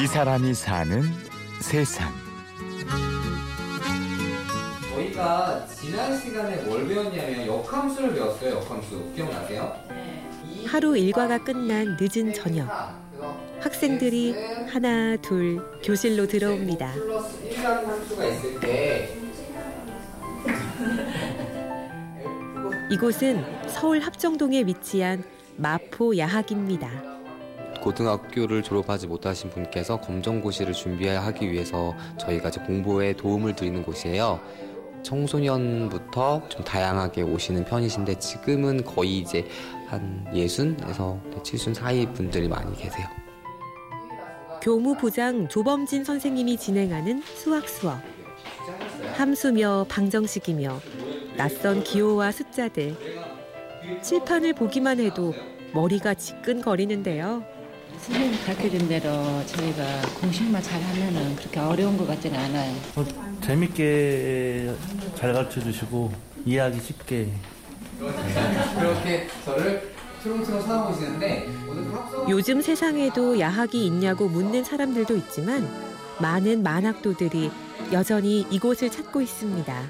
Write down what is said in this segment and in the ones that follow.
이 사람이 사는 세상. 저희가 지난 시간에 뭘 배웠냐면 역함수를 배웠어요. 역함수 기억나세요? 하루 일과가 끝난 늦은 저녁. 학생들이 하나, 둘 교실로 들어옵니다. 플러스 1이라는 함수가 있을 때 이곳은 서울 합정동에 위치한 마포 야학입니다. 고등학교를 졸업하지 못하신 분께서 검정고시를 준비하기 위해서 저희가 이제 공부에 도움을 드리는 곳이에요. 청소년부터 좀 다양하게 오시는 편이신데 지금은 거의 이제 한 예순에서 칠순 사이 분들이 많이 계세요. 교무부장 조범진 선생님이 진행하는 수학 수업. 함수며 방정식이며 낯선 기호와 숫자들. 칠판을 보기만 해도 머리가 지끈거리는데요. 선생님 가르쳐준 대로 저희가 공식만 잘하면은 그렇게 어려운 것 같지는 않아요. 어, 재밌게 잘 가르쳐 주시고 이해하기 쉽게 그렇게 저를 트롱트롱 합성 요즘 세상에도 야학이 있냐고 묻는 사람들도 있지만 많은 만학도들이 여전히 이곳을 찾고 있습니다.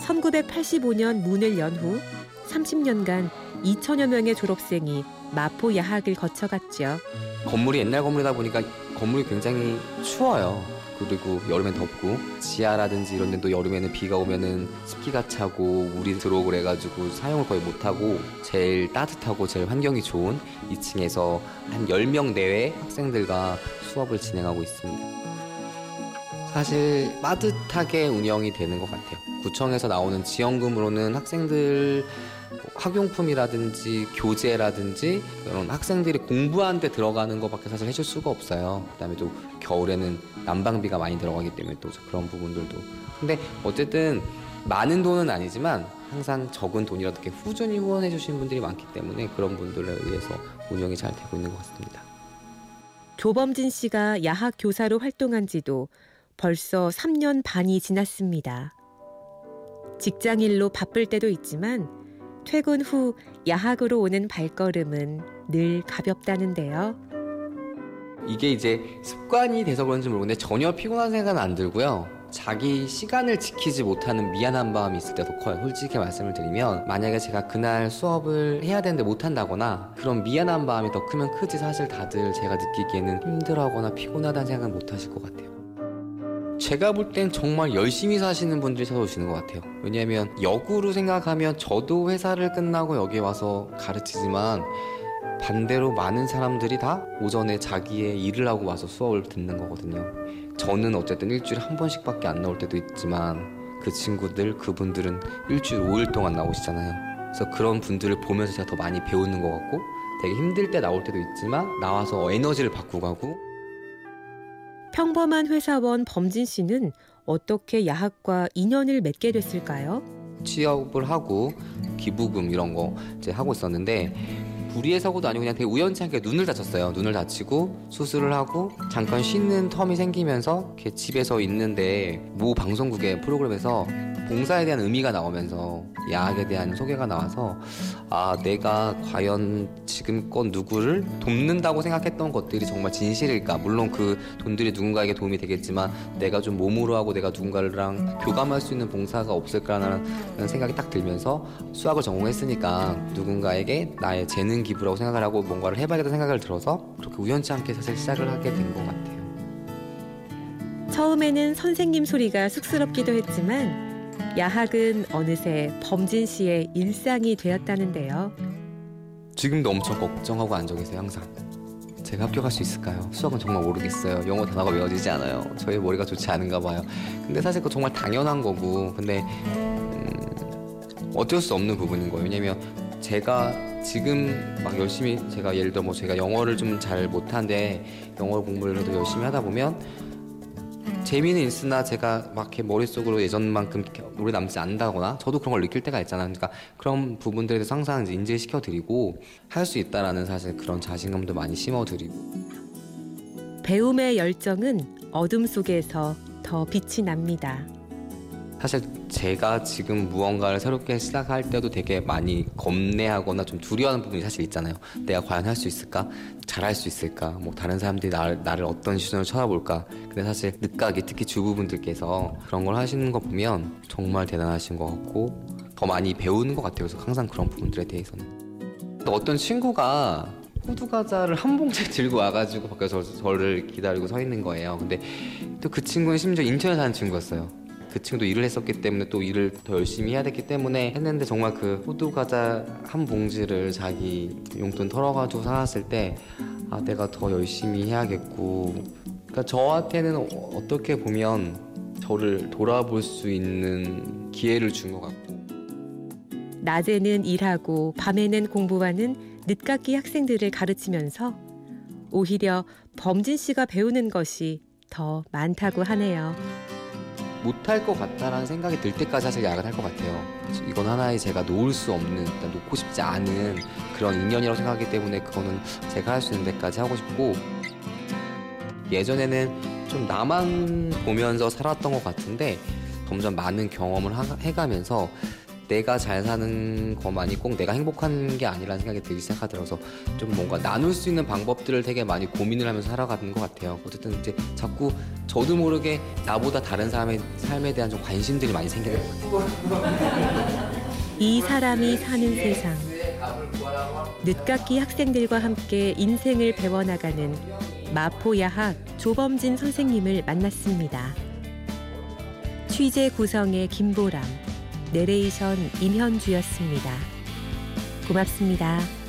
1985년 문을 연 후 30년간 2천여 명의 졸업생이 마포 야학을 거쳐갔죠. 건물이 옛날 건물이다 보니까 건물이 굉장히 추워요. 그리고 여름엔 덥고 지하라든지 이런 데도 여름에는 비가 오면은 습기가 차고 물이 들어오고 그래가지고 사용을 거의 못하고 제일 따뜻하고 제일 환경이 좋은 2층에서 한 10명 내외 학생들과 수업을 진행하고 있습니다. 사실 빠듯하게 운영이 되는 것 같아요. 구청에서 나오는 지원금으로는 학생들 학용품이라든지 교재라든지 그런 학생들이 공부하는 데 들어가는 것밖에 사실 해줄 수가 없어요. 그다음에 또 겨울에는 난방비가 많이 들어가기 때문에 또 그런 부분들도. 근데 어쨌든 많은 돈은 아니지만 항상 적은 돈이라도 이렇게 꾸준히 후원해 주시는 분들이 많기 때문에 그런 분들에 의해서 운영이 잘 되고 있는 것 같습니다. 조범진 씨가 야학 교사로 활동한 지도 벌써 3년 반이 지났습니다. 직장일로 바쁠 때도 있지만 퇴근 후 야학으로 오는 발걸음은 늘 가볍다는데요. 이게 이제 습관이 돼서 그런지 모르겠는데 전혀 피곤한 생각은 안 들고요. 자기 시간을 지키지 못하는 미안한 마음이 있을 때더 커요. 솔직히 말씀을 드리면 만약에 제가 그날 수업을 해야 되는데 못한다거나 그런 미안한 마음이 더 크면 크지 사실 다들 제가 느끼기에는 힘들어하거나 피곤하다는 생각은 못 하실 것 같아요. 제가 볼 땐 정말 열심히 사시는 분들이 찾아오시는 것 같아요. 왜냐하면 역으로 생각하면 저도 회사를 끝나고 여기 와서 가르치지만 반대로 많은 사람들이 다 오전에 자기의 일을 하고 와서 수업을 듣는 거거든요. 저는 어쨌든 일주일에 한 번씩밖에 안 나올 때도 있지만 그 친구들, 그분들은 일주일 5일 동안 나오시잖아요. 그래서 그런 분들을 보면서 제가 더 많이 배우는 것 같고 되게 힘들 때 나올 때도 있지만 나와서 에너지를 받고 가고 평범한 회사원 범진 씨는 어떻게 야학과 인연을 맺게 됐을까요? 취업을 하고 기부금 이런 거 이제 하고 있었는데 불의의 사고도 아니고 그냥 되게 우연치 않게 눈을 다쳤어요. 눈을 다치고 수술을 하고 잠깐 쉬는 텀이 생기면서 이렇게 집에서 있는데 모 방송국의 프로그램에서 봉사에 대한 의미가 나오면서 야학에 대한 소개가 나와서 아 내가 과연 지금껏 누구를 돕는다고 생각했던 것들이 정말 진실일까 물론 그 돈들이 누군가에게 도움이 되겠지만 내가 좀 몸으로 하고 내가 누군가랑 교감할 수 있는 봉사가 없을까라는 생각이 딱 들면서 수학을 전공했으니까 누군가에게 나의 재능 기부라고 생각을 하고 뭔가를 해봐야겠다 생각을 들어서 그렇게 우연치 않게 사실 시작을 하게 된 것 같아요. 처음에는 선생님 소리가 쑥스럽기도 했지만 야학은 어느새 범진 씨의 일상이 되었다는데요. 지금도 엄청 걱정하고 앉아 계세요 항상. 제가 합격할 수 있을까요? 수학은 정말 모르겠어요. 영어 단어가 외워지지 않아요. 저의 머리가 좋지 않은가 봐요. 근데 사실 그거 정말 당연한 거고, 근데 음, 어쩔 수 없는 부분인 거예요. 왜냐면 제가 지금 막 열심히 제가 예를 들어 뭐 제가 영어를 좀 잘 못하는데 영어 공부를 해도 열심히 하다 보면 재미는 있으나 제가 막 이렇게 머릿속으로 예전만큼 이렇게 오래 남지 않는다거나 저도 그런 걸 느낄 때가 있잖아요. 그러니까 그런 부분들에 대해서 항상 이제 인지시켜 드리고 할 수 있다라는 사실 그런 자신감도 많이 심어 드리고 배움의 열정은 어둠 속에서 더 빛이 납니다. 사실 제가 지금 무언가를 새롭게 시작할 때도 되게 많이 겁내하거나 좀 두려워하는 부분이 사실 있잖아요. 내가 과연 할 수 있을까? 잘할 수 있을까? 뭐 다른 사람들이 나를, 나를 어떤 시선으로 쳐다볼까? 근데 사실 늦가게 특히 주부분들께서 그런 걸 하시는 거 보면 정말 대단하신 것 같고 더 많이 배우는 것 같아요. 그래서 항상 그런 부분들에 대해서는. 또 어떤 친구가 호두 과자를 한 봉지 들고 와가지고 밖에서 저를 기다리고 서 있는 거예요. 근데 또 그 친구는 심지어 인천에 사는 친구였어요. 그 친구도 일을 했었기 때문에 또 일을 더 열심히 해야 됐기 때문에 했는데 정말 그 호두 과자 한 봉지를 자기 용돈 털어가지고 사왔을 때 아 내가 더 열심히 해야겠고 그러니까 저한테는 어- 어떻게 보면 저를 돌아볼 수 있는 기회를 준 것 같고 낮에는 일하고 밤에는 공부하는 늦깎이 학생들을 가르치면서 오히려 범진 씨가 배우는 것이 더 많다고 하네요. 못할 것 같다라는 생각이 들 때까지 사실 야근할 것 같아요. 이건 하나의 제가 놓을 수 없는, 일단 놓고 싶지 않은 그런 인연이라고 생각하기 때문에 그거는 제가 할 수 있는 데까지 하고 싶고 예전에는 좀 나만 보면서 살았던 것 같은데 점점 많은 경험을 하- 해가면서 내가 잘 사는 것만이 꼭 내가 행복한 게 아니라는 생각이 들기 시작하더라서 좀 뭔가 나눌 수 있는 방법들을 되게 많이 고민을 하면서 살아가는 것 같아요. 어쨌든 이제 자꾸 저도 모르게 나보다 다른 사람의 삶에 대한 좀 관심들이 많이 생기는 것 같아요. 이 사람이 사는 세상. 늦깎이 학생들과 함께 인생을 배워나가는 마포야학 조범진 선생님을 만났습니다. 취재 구성의 김보람, 내레이션 임현주였습니다. 고맙습니다.